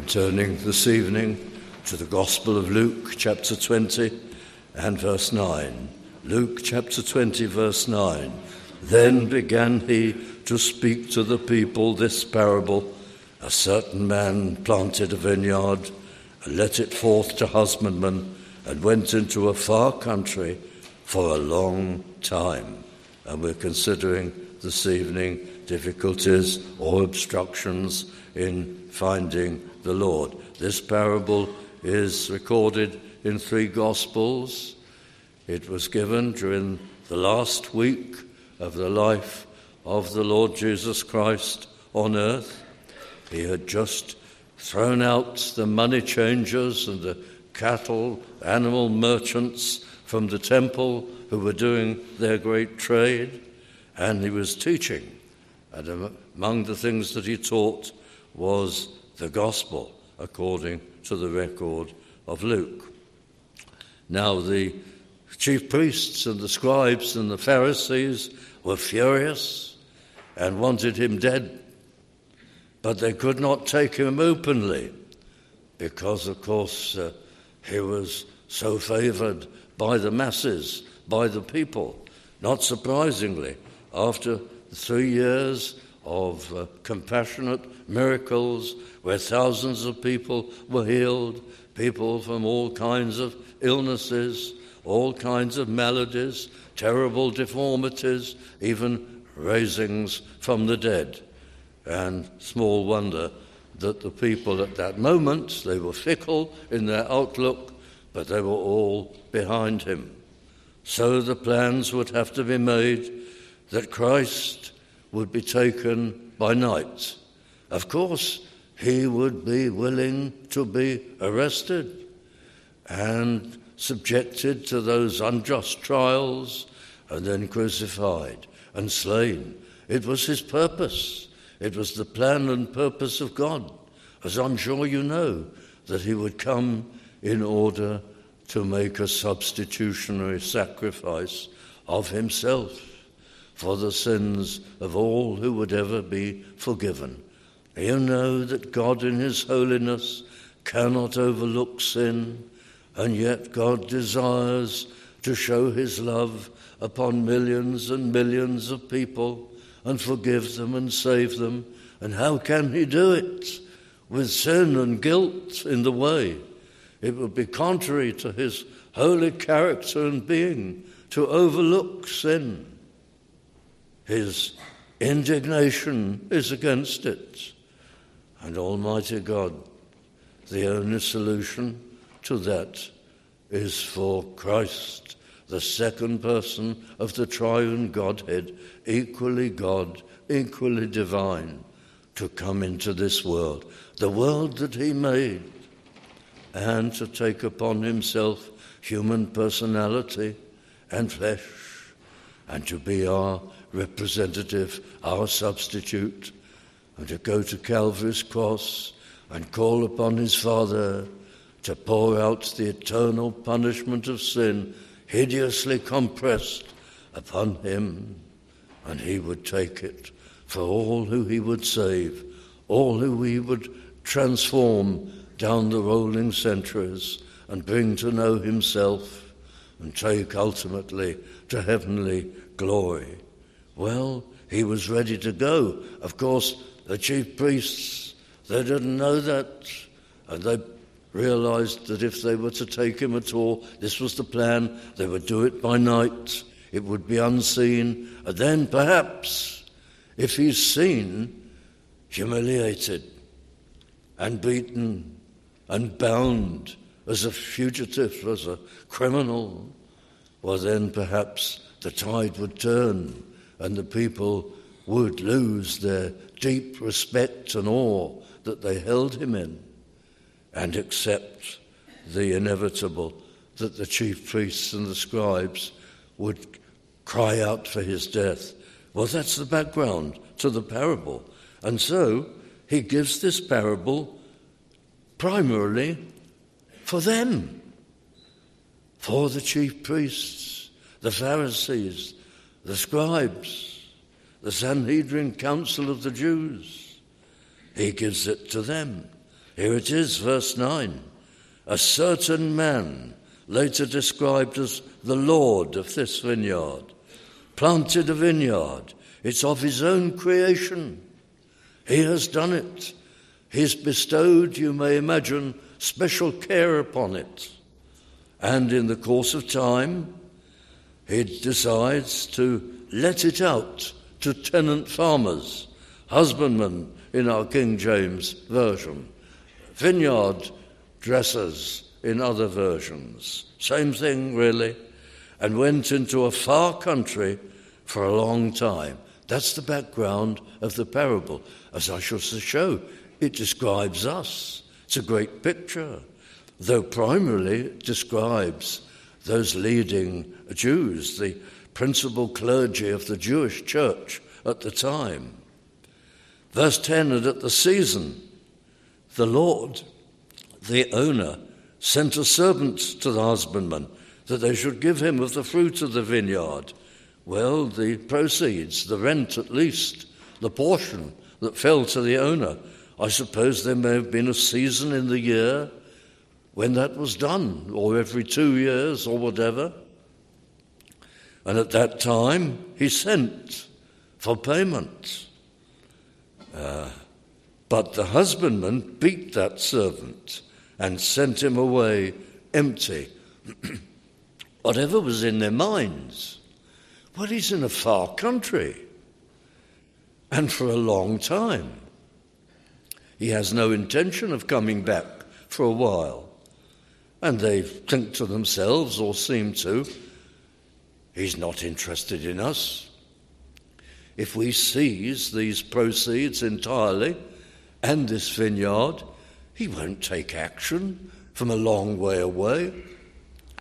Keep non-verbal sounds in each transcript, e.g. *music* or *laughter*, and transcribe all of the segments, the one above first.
I'm turning this evening to the Gospel of Luke, chapter 20 and verse 9. Luke chapter 20, verse 9. Then began he to speak to the people this parable A certain man planted a vineyard and let it forth to husbandmen and went into a far country for a long time. And we're considering this evening difficulties or obstructions in finding the Lord. This parable is recorded in three Gospels. It was given during the last week of the life of the Lord Jesus Christ on earth. He had just thrown out the money changers and the cattle, animal merchants from the temple who were doing their great trade, and he was teaching. And among the things that he taught was the gospel, according to the record of Luke. Now, the chief priests and the scribes and the Pharisees were furious and wanted him dead, but they could not take him openly because, of course, uh, he was so favored by the masses, by the people. Not surprisingly, after three years of uh, compassionate miracles where thousands of people were healed, people from all kinds of illnesses, all kinds of maladies, terrible deformities, even raisings from the dead. And small wonder that the people at that moment, they were fickle in their outlook, but they were all behind him. So the plans would have to be made that Christ would be taken by night. Of course, he would be willing to be arrested and subjected to those unjust trials and then crucified and slain. It was his purpose. It was the plan and purpose of God, as I'm sure you know, that he would come in order to make a substitutionary sacrifice of himself for the sins of all who would ever be forgiven. You know that God, in His holiness, cannot overlook sin, and yet God desires to show His love upon millions and millions of people and forgive them and save them. And how can He do it? With sin and guilt in the way. It would be contrary to His holy character and being to overlook sin. His indignation is against it. And Almighty God, the only solution to that is for Christ, the second person of the triune Godhead, equally God, equally divine, to come into this world, the world that He made, and to take upon Himself human personality and flesh, and to be our representative, our substitute, and to go to Calvary's cross and call upon his Father to pour out the eternal punishment of sin hideously compressed upon him, and he would take it for all who he would save, all who he would transform down the rolling centuries and bring to know himself and take ultimately to heavenly glory. Well, he was ready to go. Of course, the chief priests, they didn't know that. And they realized that if they were to take him at all, this was the plan, they would do it by night. It would be unseen. And then perhaps, if he's seen, humiliated and beaten and bound as a fugitive, as a criminal, well, then perhaps the tide would turn and the people would lose their deep respect and awe that they held him in and accept the inevitable that the chief priests and the scribes would cry out for his death. Well, that's the background to the parable. And so he gives this parable primarily for them, for the chief priests, the Pharisees, the scribes, the Sanhedrin council of the Jews. He gives it to them. Here it is, verse 9. A certain man, later described as the Lord of this vineyard, planted a vineyard. It's of his own creation. He has done it. He's bestowed, you may imagine, special care upon it. And in the course of time, he decides to let it out to tenant farmers, husbandmen in our King James Version, vineyard dressers in other versions. Same thing, really. And went into a far country for a long time. That's the background of the parable. As I shall show, it describes us. It's a great picture, though primarily it describes those leading Jews, the principal clergy of the Jewish church at the time. Verse 10 And at the season, the Lord, the owner, sent a servant to the husbandman that they should give him of the fruit of the vineyard. Well, the proceeds, the rent at least, the portion that fell to the owner. I suppose there may have been a season in the year when that was done, or every two years, or whatever. And at that time, he sent for payment. Uh, but the husbandman beat that servant and sent him away empty. *clears throat* Whatever was in their minds. Well, he's in a far country and for a long time. He has no intention of coming back for a while. And they think to themselves, or seem to, he's not interested in us. If we seize these proceeds entirely and this vineyard, he won't take action from a long way away.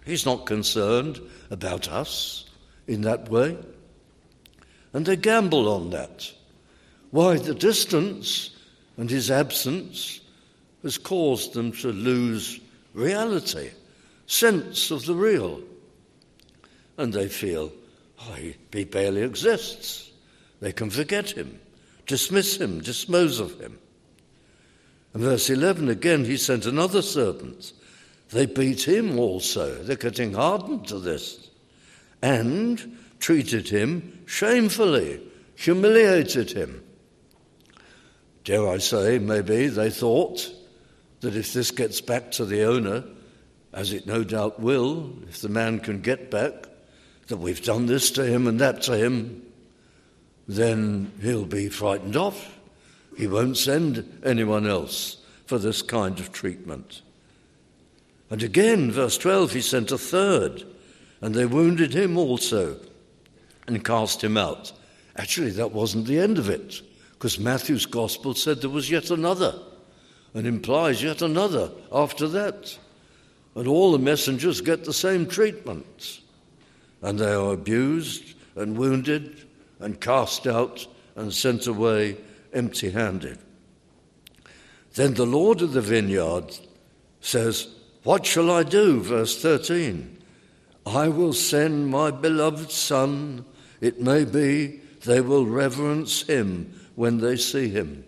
He's not concerned about us in that way. And they gamble on that. Why, the distance and his absence has caused them to lose reality, sense of the real. And they feel, oh, he barely exists. They can forget him, dismiss him, dispose of him. And verse 11 again, he sent another servant. They beat him also. They're getting hardened to this. And treated him shamefully, humiliated him. Dare I say, maybe they thought that if this gets back to the owner, as it no doubt will, if the man can get back, that we've done this to him and that to him, then he'll be frightened off. He won't send anyone else for this kind of treatment. And again, verse 12, he sent a third, and they wounded him also and cast him out. Actually, that wasn't the end of it, because Matthew's gospel said there was yet another and implies yet another after that. And all the messengers get the same treatment. And they are abused and wounded and cast out and sent away empty handed. Then the Lord of the vineyard says, What shall I do? Verse 13 I will send my beloved Son. It may be they will reverence him when they see him.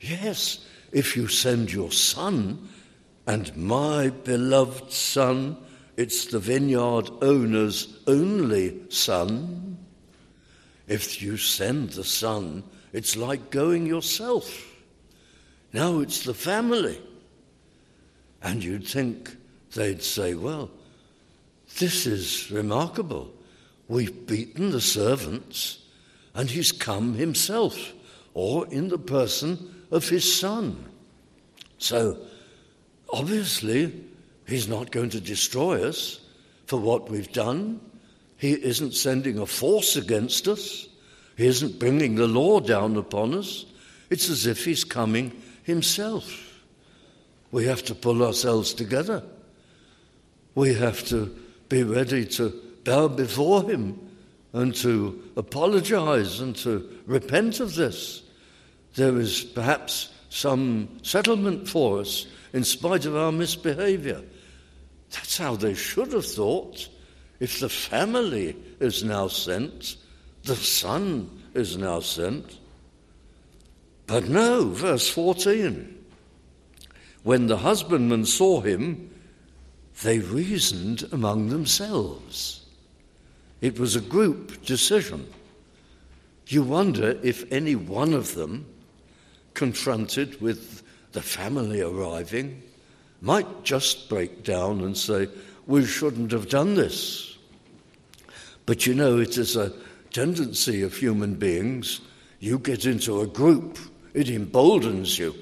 Yes, if you send your son, and my beloved son, it's the vineyard owner's only son. If you send the son, it's like going yourself. Now it's the family. And you'd think they'd say, well, this is remarkable. We've beaten the servants, and he's come himself, or in the person of his son. So, obviously, he's not going to destroy us for what we've done. He isn't sending a force against us. He isn't bringing the law down upon us. It's as if he's coming himself. We have to pull ourselves together. We have to be ready to bow before him and to apologize and to repent of this there is perhaps some settlement for us in spite of our misbehavior. That's how they should have thought. If the family is now sent, the son is now sent. But no, verse 14. When the husbandmen saw him, they reasoned among themselves. It was a group decision. You wonder if any one of them, confronted with the family arriving, might just break down and say, We shouldn't have done this. But you know, it is a tendency of human beings. You get into a group, it emboldens you.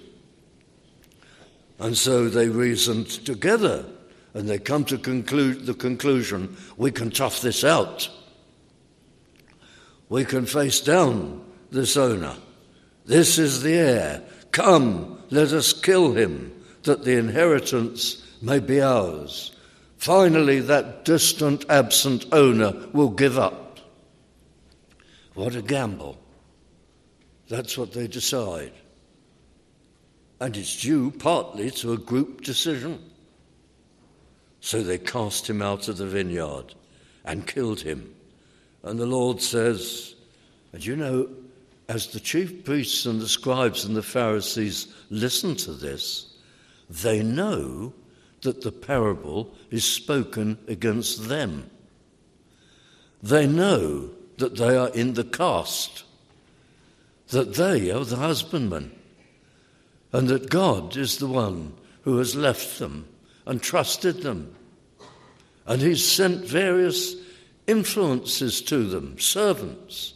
And so they reasoned together and they come to conclude the conclusion we can tough this out. We can face down this owner. This is the heir. Come, let us kill him, that the inheritance may be ours. Finally, that distant, absent owner will give up. What a gamble. That's what they decide. And it's due partly to a group decision. So they cast him out of the vineyard and killed him. And the Lord says, and you know, as the chief priests and the scribes and the Pharisees listen to this, they know that the parable is spoken against them. They know that they are in the cast, that they are the husbandmen, and that God is the one who has left them and trusted them. And He's sent various influences to them, servants,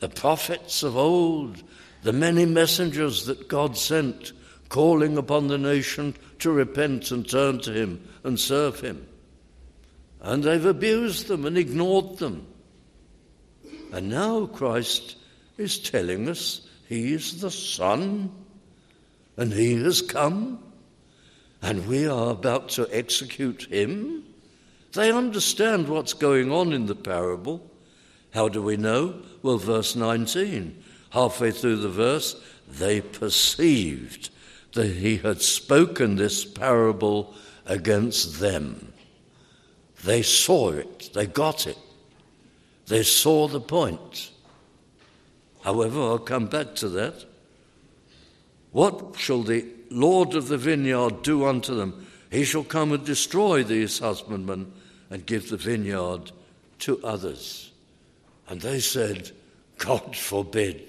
the prophets of old, the many messengers that God sent, calling upon the nation to repent and turn to Him and serve Him. And they've abused them and ignored them. And now Christ is telling us He is the Son and He has come and we are about to execute Him. They understand what's going on in the parable. How do we know? Well, verse 19, halfway through the verse, they perceived that he had spoken this parable against them. They saw it, they got it, they saw the point. However, I'll come back to that. What shall the Lord of the vineyard do unto them? He shall come and destroy these husbandmen and give the vineyard to others. And they said, God forbid.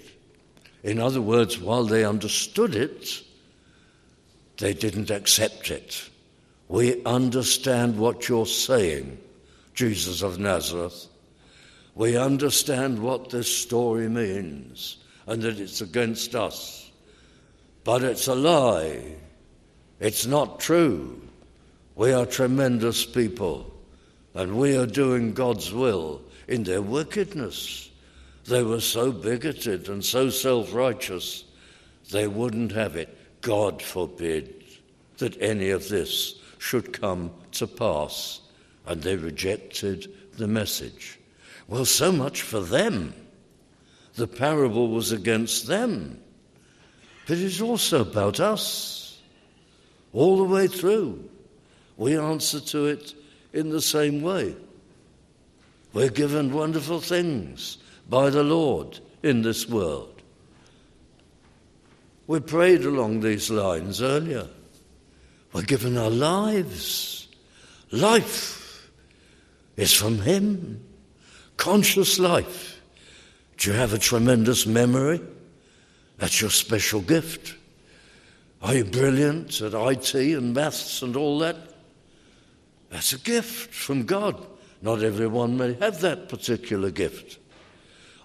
In other words, while they understood it, they didn't accept it. We understand what you're saying, Jesus of Nazareth. We understand what this story means and that it's against us. But it's a lie. It's not true. We are tremendous people and we are doing God's will in their wickedness. They were so bigoted and so self righteous, they wouldn't have it. God forbid that any of this should come to pass. And they rejected the message. Well, so much for them. The parable was against them. But it's also about us. All the way through. We answer to it in the same way. We're given wonderful things by the Lord in this world. We prayed along these lines earlier. We're given our lives. Life is from Him. Conscious life. Do you have a tremendous memory? That's your special gift. Are you brilliant at IT and maths and all that? That's a gift from God. Not everyone may have that particular gift.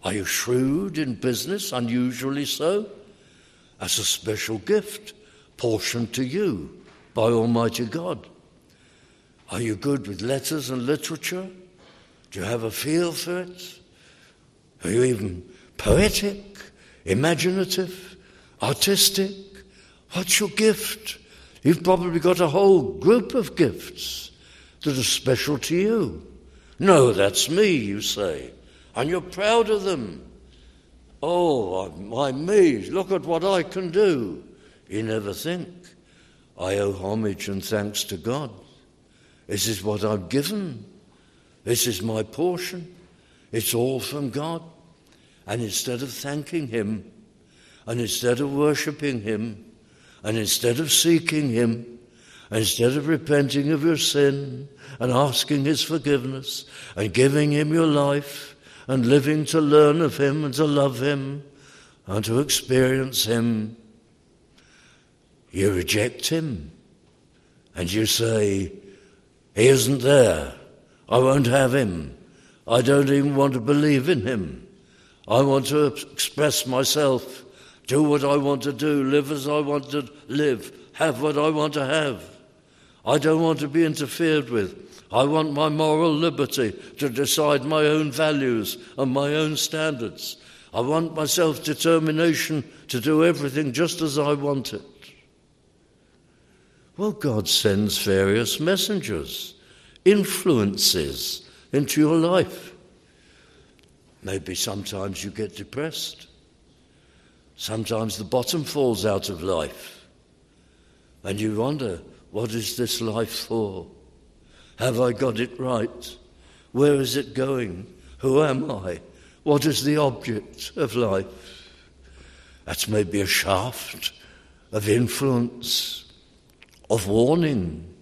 Are you shrewd in business, unusually so? As a special gift portioned to you by Almighty God. Are you good with letters and literature? Do you have a feel for it? Are you even poetic, imaginative, artistic? What's your gift? You've probably got a whole group of gifts that are special to you. No, that's me, you say, and you're proud of them. Oh, my me, look at what I can do. You never think, I owe homage and thanks to God. This is what I've given. This is my portion. It's all from God. And instead of thanking Him, and instead of worshipping Him, and instead of seeking Him, instead of repenting of your sin and asking His forgiveness and giving Him your life and living to learn of Him and to love Him and to experience Him, you reject Him and you say, He isn't there. I won't have Him. I don't even want to believe in Him. I want to express myself, do what I want to do, live as I want to live, have what I want to have. I don't want to be interfered with. I want my moral liberty to decide my own values and my own standards. I want my self determination to do everything just as I want it. Well, God sends various messengers, influences into your life. Maybe sometimes you get depressed. Sometimes the bottom falls out of life. And you wonder, what is this life for? Have I got it right? Where is it going? Who am I? What is the object of life? That's maybe a shaft of influence, of warning,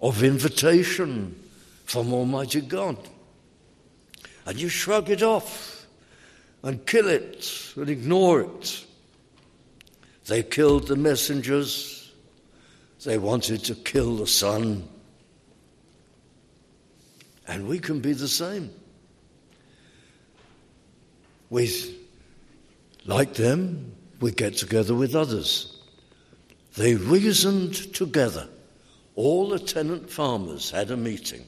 of invitation from Almighty God. And you shrug it off and kill it and ignore it. They killed the messengers. They wanted to kill the Son. And we can be the same. With, like them, we get together with others. They reasoned together. All the tenant farmers had a meeting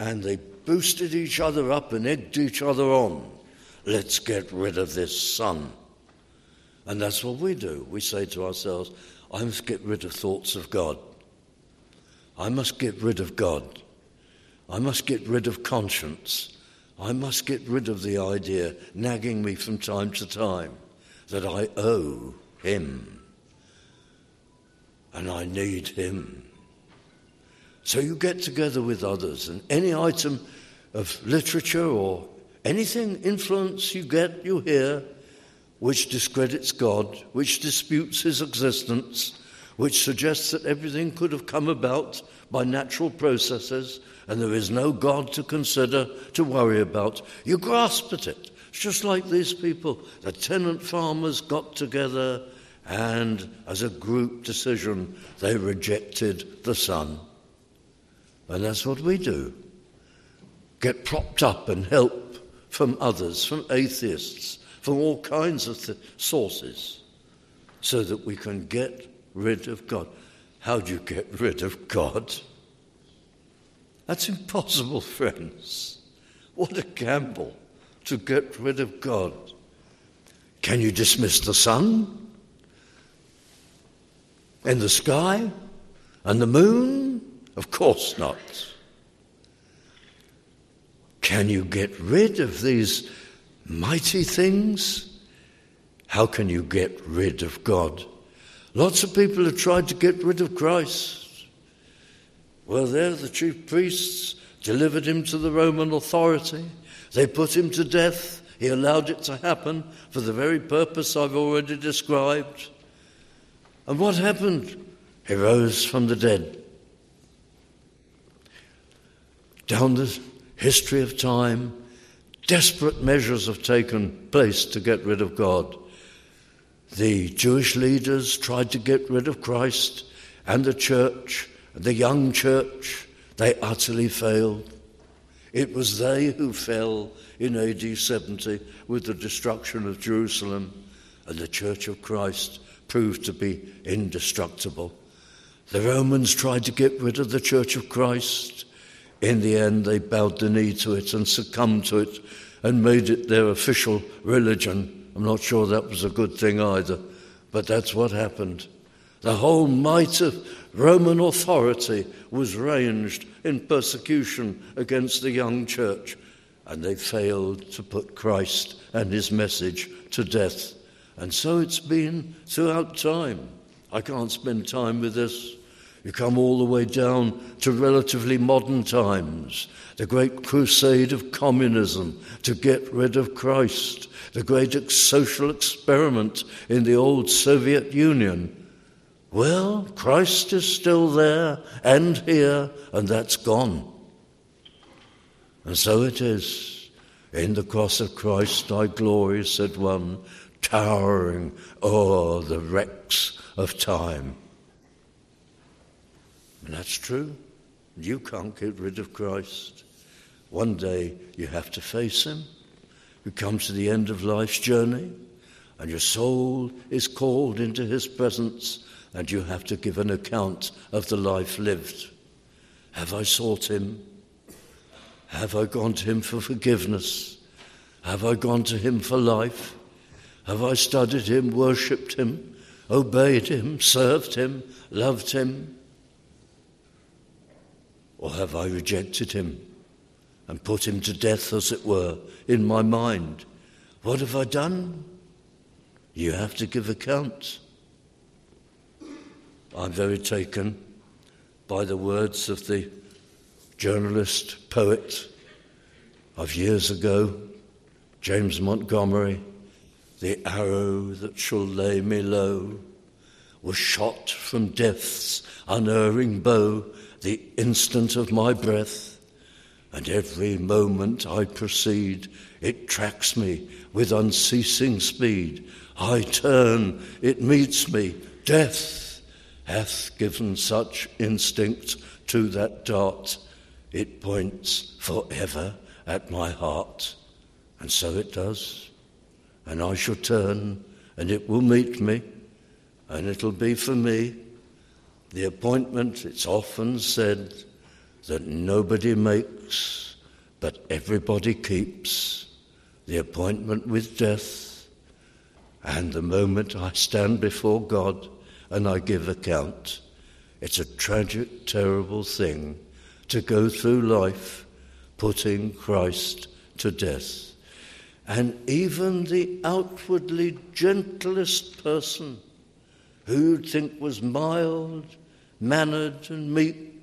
and they boosted each other up and egged each other on. Let's get rid of this son. And that's what we do. We say to ourselves, I must get rid of thoughts of God. I must get rid of God. I must get rid of conscience. I must get rid of the idea nagging me from time to time that I owe him and I need him. So you get together with others, and any item of literature or anything influence you get, you hear, which discredits God, which disputes his existence, which suggests that everything could have come about by natural processes and there is no God to consider, to worry about. You grasp at it. It's just like these people. The tenant farmers got together and, as a group decision, they rejected the Son. And that's what we do get propped up and help from others, from atheists, from all kinds of th- sources, so that we can get rid of God. How do you get rid of God? That's impossible, *laughs* friends. What a gamble to get rid of God. Can you dismiss the sun and the sky and the moon? Of course not. Can you get rid of these mighty things? How can you get rid of God? Lots of people have tried to get rid of Christ. Well, there the chief priests delivered him to the Roman authority. They put him to death. He allowed it to happen for the very purpose I've already described. And what happened? He rose from the dead. Down the history of time, desperate measures have taken place to get rid of God. The Jewish leaders tried to get rid of Christ and the church, the young church. They utterly failed. It was they who fell in AD 70 with the destruction of Jerusalem, and the church of Christ proved to be indestructible. The Romans tried to get rid of the church of Christ. In the end, they bowed the knee to it and succumbed to it and made it their official religion. I'm not sure that was a good thing either, but that's what happened. The whole might of Roman authority was ranged in persecution against the young church, and they failed to put Christ and his message to death. And so it's been throughout time. I can't spend time with this you come all the way down to relatively modern times, the great crusade of communism to get rid of Christ, the great social experiment in the old Soviet Union. Well, Christ is still there and here, and that's gone. And so it is. In the cross of Christ I glory, said one, towering o'er the wrecks of time. And that's true. You can't get rid of Christ. One day you have to face him. You come to the end of life's journey, and your soul is called into his presence, and you have to give an account of the life lived. Have I sought him? Have I gone to him for forgiveness? Have I gone to him for life? Have I studied him, worshipped him, obeyed him, served him, loved him? Or have I rejected him and put him to death, as it were, in my mind? What have I done? You have to give account. I'm very taken by the words of the journalist, poet of years ago, James Montgomery, the arrow that shall lay me low was shot from death's unerring bow the instant of my breath, and every moment I proceed, it tracks me with unceasing speed. I turn, it meets me, death hath given such instinct to that dart it points forever at my heart. And so it does. And I shall turn, and it will meet me, and it'll be for me the appointment, it's often said, that nobody makes, but everybody keeps the appointment with death. And the moment I stand before God and I give account, it's a tragic, terrible thing to go through life putting Christ to death. And even the outwardly gentlest person who you'd think was mild, mannered, and meek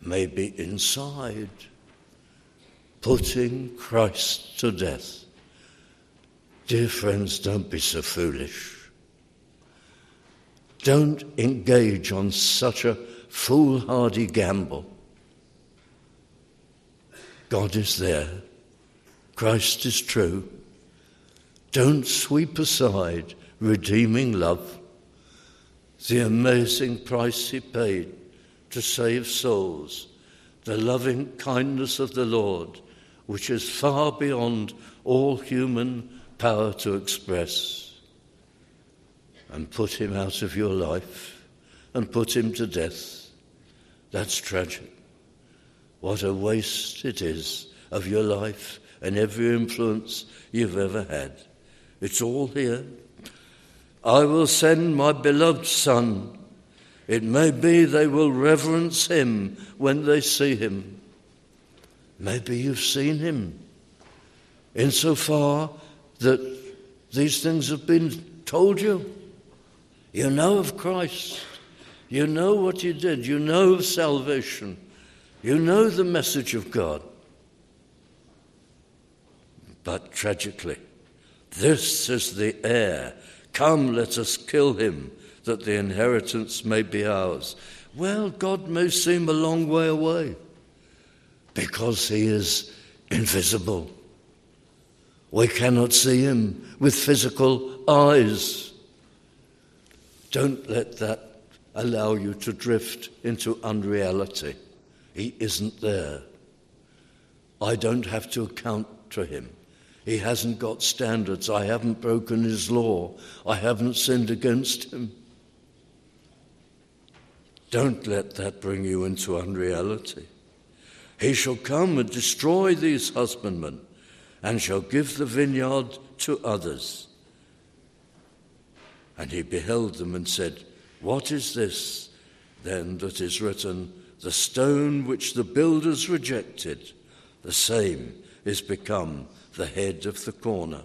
may be inside putting Christ to death. Dear friends, don't be so foolish. Don't engage on such a foolhardy gamble. God is there. Christ is true. Don't sweep aside redeeming love, the amazing price he paid to save souls, the loving kindness of the Lord, which is far beyond all human power to express, and put him out of your life and put him to death. That's tragic. What a waste it is of your life and every influence you've ever had. It's all here. I will send my beloved Son. It may be they will reverence him when they see him. Maybe you've seen him insofar that these things have been told you. You know of Christ. You know what you did. You know of salvation. You know the message of God. But tragically, this is the heir. Come, let us kill him, that the inheritance may be ours. Well, God may seem a long way away because he is invisible. We cannot see him with physical eyes. Don't let that allow you to drift into unreality. He isn't there. I don't have to account to him. He hasn't got standards. I haven't broken his law. I haven't sinned against him. Don't let that bring you into unreality. He shall come and destroy these husbandmen and shall give the vineyard to others. And he beheld them and said, what is this then that is written? The stone which the builders rejected, the same is become the head of the corner.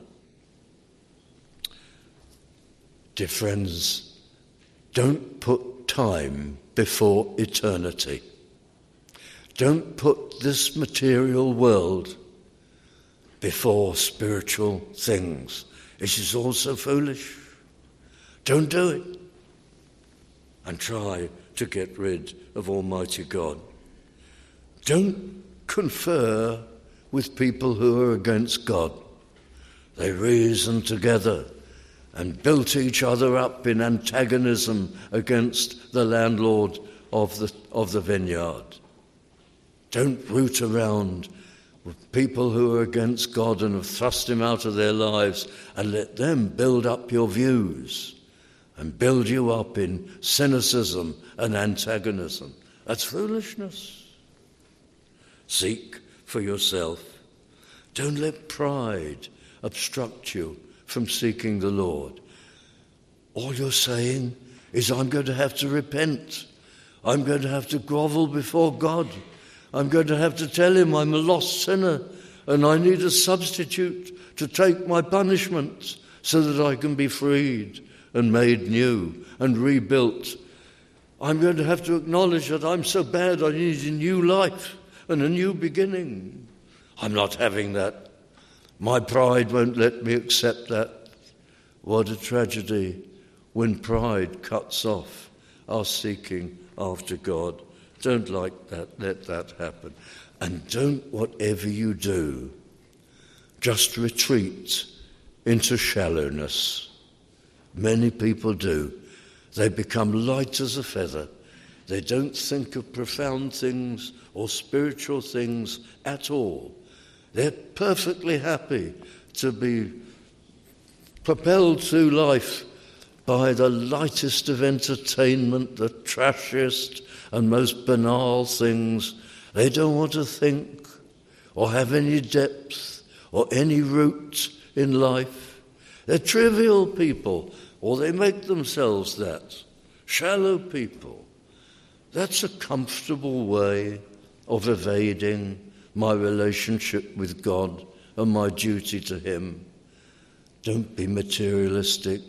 Dear friends, don't put time before eternity. Don't put this material world before spiritual things. It is also foolish. Don't do it. and try to get rid of Almighty God. Don't confer with people who are against God. They reasoned together and built each other up in antagonism against the landlord of the, of the vineyard. Don't root around with people who are against God and have thrust him out of their lives and let them build up your views and build you up in cynicism and antagonism. That's foolishness. Seek for yourself. Don't let pride obstruct you from seeking the Lord. All you're saying is, I'm going to have to repent. I'm going to have to grovel before God. I'm going to have to tell him I'm a lost sinner and I need a substitute to take my punishment so that I can be freed and made new and rebuilt. I'm going to have to acknowledge that I'm so bad I need a new life and a new beginning. I'm not having that. My pride won't let me accept that. What a tragedy when pride cuts off our seeking after God. Don't like that, let that happen. And don't, whatever you do, just retreat into shallowness. Many people do. They become light as a feather. They don't think of profound things or spiritual things at all. They're perfectly happy to be propelled through life by the lightest of entertainment, the trashiest and most banal things. They don't want to think or have any depth or any root in life. They're trivial people, or they make themselves that. Shallow people. That's a comfortable way of evading my relationship with God and my duty to Him. Don't be materialistic.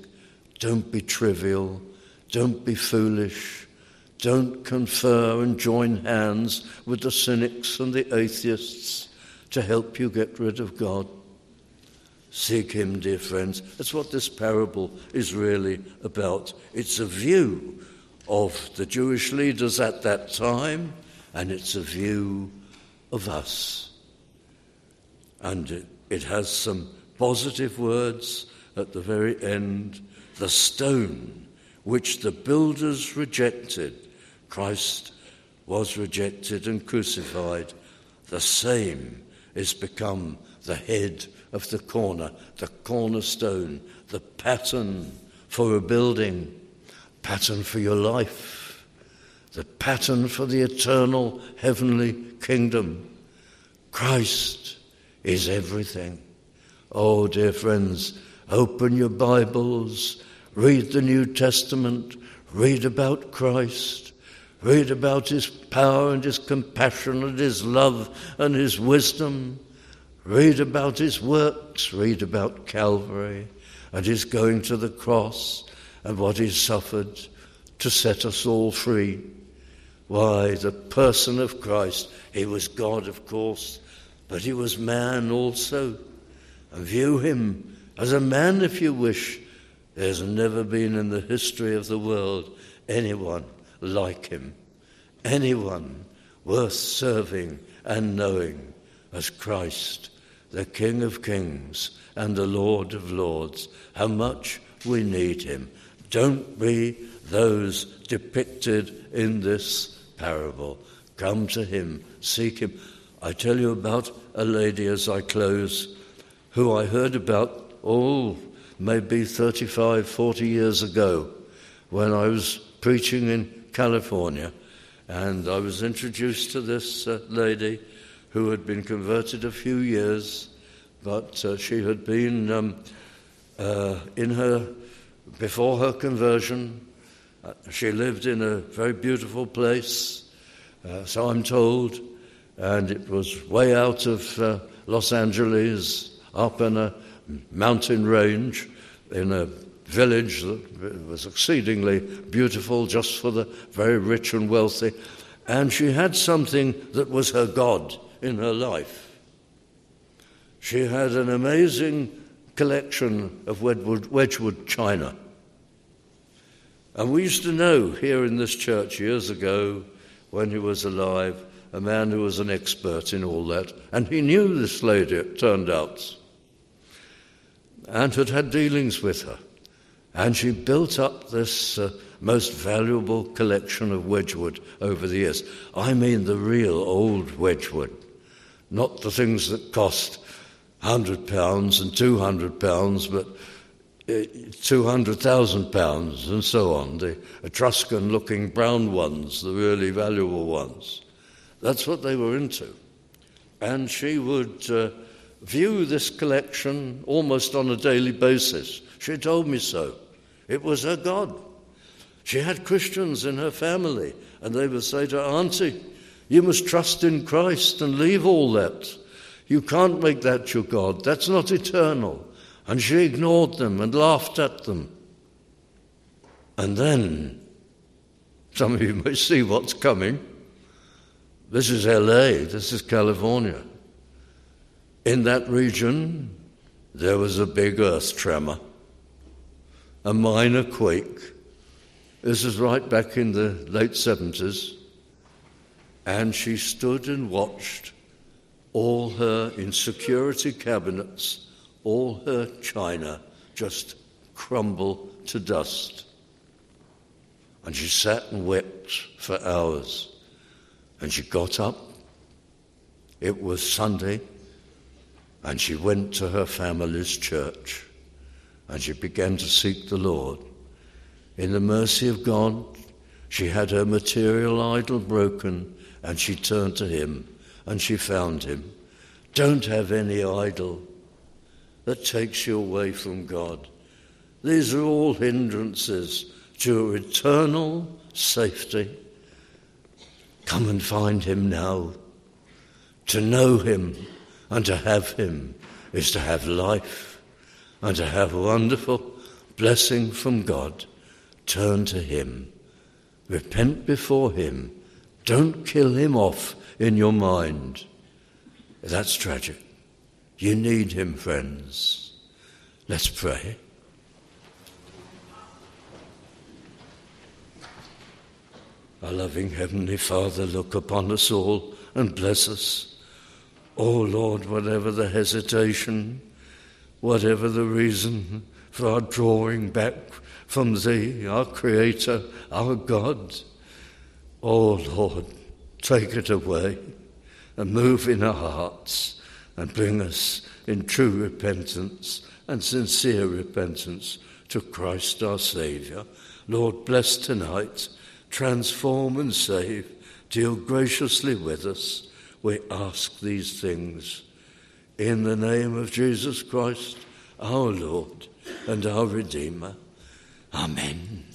Don't be trivial. Don't be foolish. Don't confer and join hands with the cynics and the atheists to help you get rid of God. Seek Him, dear friends. That's what this parable is really about. It's a view of the Jewish leaders at that time, and it's a view of us. And it, has some positive words at the very end. The stone which the builders rejected, Christ was rejected and crucified. The same is become the head of the corner, the cornerstone, the pattern for a building, pattern for your life, the pattern for the eternal heavenly kingdom. Christ is everything. Oh, dear friends, open your Bibles, read the New Testament, read about Christ, read about his power and his compassion and his love and his wisdom, read about his works, read about Calvary and his going to the cross and what he suffered to set us all free. Why, the person of Christ, he was God, of course, but he was man also. And view him as a man, if you wish. There's never been in the history of the world anyone like him, anyone worth serving and knowing as Christ, the King of Kings and the Lord of Lords. How much we need him. Don't be those depicted in this parable. Come to him, seek him. I tell you about a lady as I close who I heard about, oh, maybe 35, 40 years ago when I was preaching in California. And I was introduced to this uh, lady who had been converted a few years, but uh, she had been um, uh, in her, before her conversion, uh, she lived in a very beautiful place, uh, so I'm told, and it was way out of uh, Los Angeles, up in a mountain range, in a village that was exceedingly beautiful just for the very rich and wealthy. And she had something that was her God in her life. She had an amazing collection of Wedgwood, Wedgwood china. And we used to know here in this church years ago, when he was alive, a man who was an expert in all that. And he knew this lady, it turned out, and had had dealings with her. And she built up this uh, most valuable collection of Wedgwood over the years. I mean the real old Wedgwood, not the things that cost £100 and £200, but £200,000 and so on, the Etruscan looking brown ones, the really valuable ones. That's what they were into. And she would uh, view this collection almost on a daily basis. She told me so. It was her God. She had Christians in her family, and they would say to her, Auntie, you must trust in Christ and leave all that. You can't make that your God. That's not eternal. And she ignored them and laughed at them. And then, some of you may see what's coming. This is LA, this is California. In that region, there was a big earth tremor, a minor quake. This is right back in the late 70s. And she stood and watched all her insecurity cabinets all her china just crumble to dust. And she sat and wept for hours. And she got up. It was Sunday. And she went to her family's church. And she began to seek the Lord. In the mercy of God, she had her material idol broken and she turned to Him and she found Him. Don't have any idol that takes you away from God. These are all hindrances to eternal safety. Come and find Him now. To know Him and to have Him is to have life and to have wonderful blessing from God. Turn to Him. Repent before Him. Don't kill Him off in your mind. That's tragic. You need him, friends. Let's pray. Our loving Heavenly Father, look upon us all and bless us. Oh Lord, whatever the hesitation, whatever the reason for our drawing back from Thee, our Creator, our God, oh Lord, take it away and move in our hearts and bring us in true repentance and sincere repentance to Christ our Saviour. Lord, bless tonight, transform and save. Deal graciously with us. We ask these things in the name of Jesus Christ, our Lord and our Redeemer. Amen.